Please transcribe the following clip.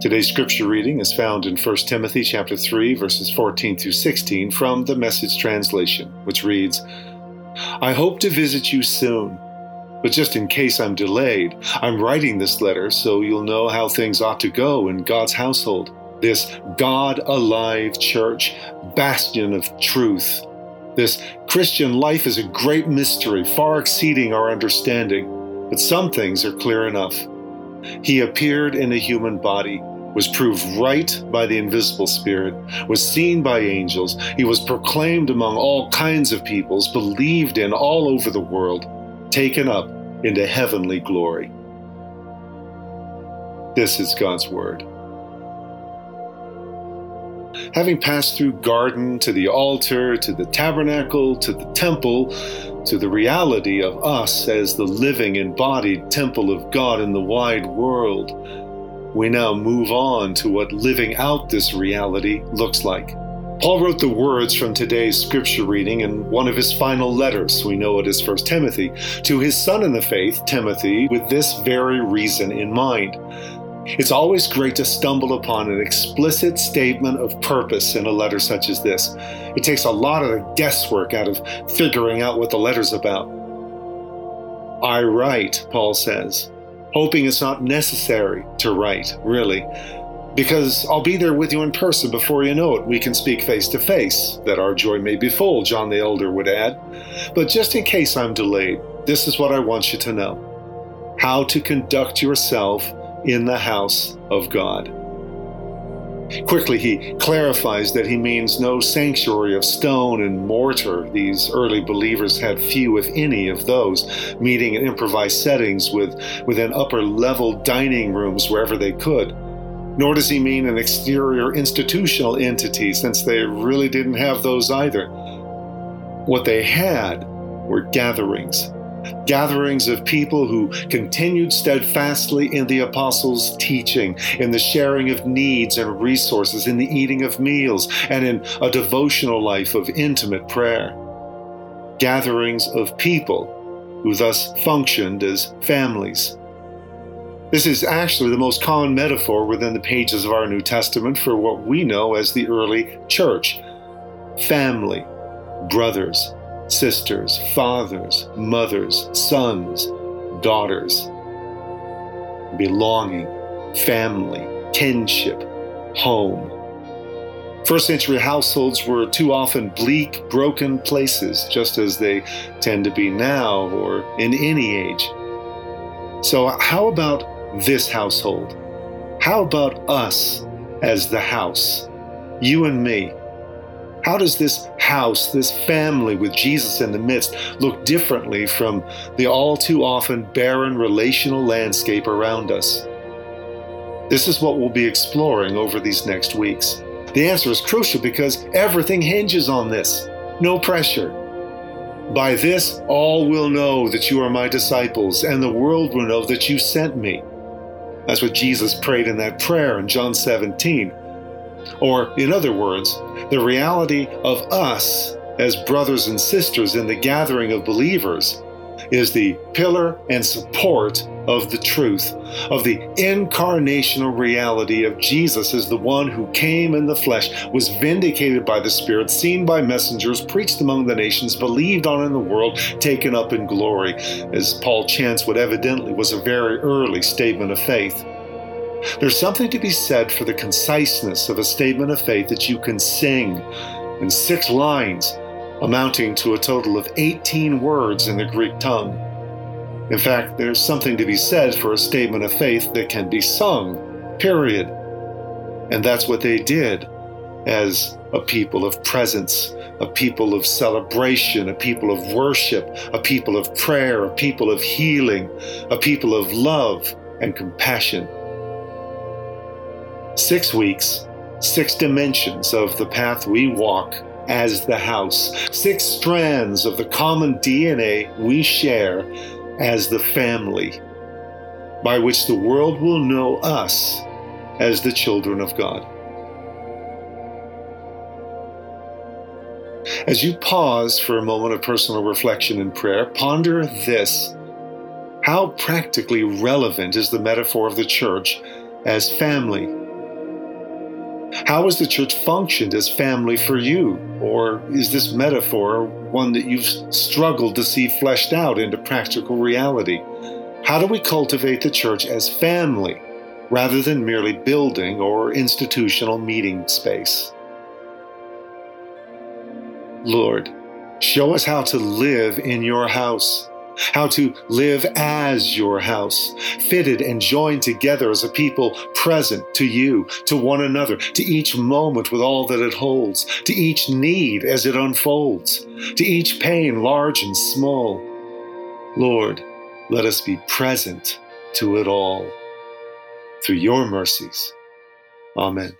Today's scripture reading is found in 1 Timothy chapter 3 verses 14 through 16 from the Message translation, which reads, I hope to visit you soon but just in case I'm delayed, I'm writing this letter so you'll know how things ought to go in God's household. This God alive church, bastion of truth. This Christian life is a great mystery, far exceeding our understanding, but some things are clear enough. He appeared in a human body, was proved right by the invisible Spirit, was seen by angels, he was proclaimed among all kinds of peoples, believed in all over the world taken up into heavenly glory. This is God's Word. Having passed through garden to the altar, to the tabernacle, to the temple, to the reality of us as the living embodied temple of God in the wide world, we now move on to what living out this reality looks like. Paul wrote the words from today's scripture reading in one of his final letters, we know it is 1 Timothy, to his son in the faith, Timothy, with this very reason in mind. It's always great to stumble upon an explicit statement of purpose in a letter such as this. It takes a lot of the guesswork out of figuring out what the letter's about. I write, Paul says, hoping it's not necessary to write, really because I'll be there with you in person before you know it. We can speak face to face, that our joy may be full, John the Elder would add. But just in case I'm delayed, this is what I want you to know how to conduct yourself in the house of God. Quickly, he clarifies that he means no sanctuary of stone and mortar. These early believers had few, if any, of those, meeting in improvised settings with, within upper level dining rooms wherever they could nor does he mean an exterior institutional entity, since they really didn't have those either. What they had were gatherings. Gatherings of people who continued steadfastly in the apostles' teaching, in the sharing of needs and resources, in the eating of meals, and in a devotional life of intimate prayer. Gatherings of people who thus functioned as families. This is actually the most common metaphor within the pages of our New Testament for what we know as the early church family, brothers, sisters, fathers, mothers, sons, daughters, belonging, family, kinship, home. First century households were too often bleak, broken places, just as they tend to be now or in any age. So, how about this household? How about us as the house? You and me. How does this house, this family with Jesus in the midst, look differently from the all too often barren relational landscape around us? This is what we'll be exploring over these next weeks. The answer is crucial because everything hinges on this. No pressure. By this, all will know that you are my disciples, and the world will know that you sent me. That's what Jesus prayed in that prayer in John 17. Or, in other words, the reality of us as brothers and sisters in the gathering of believers is the pillar and support of the truth, of the incarnational reality of Jesus as the one who came in the flesh, was vindicated by the Spirit, seen by messengers, preached among the nations, believed on in the world, taken up in glory, as Paul chants what evidently was a very early statement of faith. There's something to be said for the conciseness of a statement of faith that you can sing in six lines, amounting to a total of 18 words in the Greek tongue. In fact, there's something to be said for a statement of faith that can be sung, period. And that's what they did as a people of presence, a people of celebration, a people of worship, a people of prayer, a people of healing, a people of love and compassion. Six weeks, six dimensions of the path we walk as the house, six strands of the common DNA we share as the family, by which the world will know us as the children of God. As you pause for a moment of personal reflection and prayer, ponder this. How practically relevant is the metaphor of the church as family? How has the church functioned as family for you? Or is this metaphor one that you've struggled to see fleshed out into practical reality? How do we cultivate the church as family rather than merely building or institutional meeting space? Lord, show us how to live in your house, how to live as your house, fitted and joined together as a people present to you, to one another, to each moment with all that it holds, to each need as it unfolds, to each pain, large and small. Lord, let us be present to it all. Through your mercies. Amen.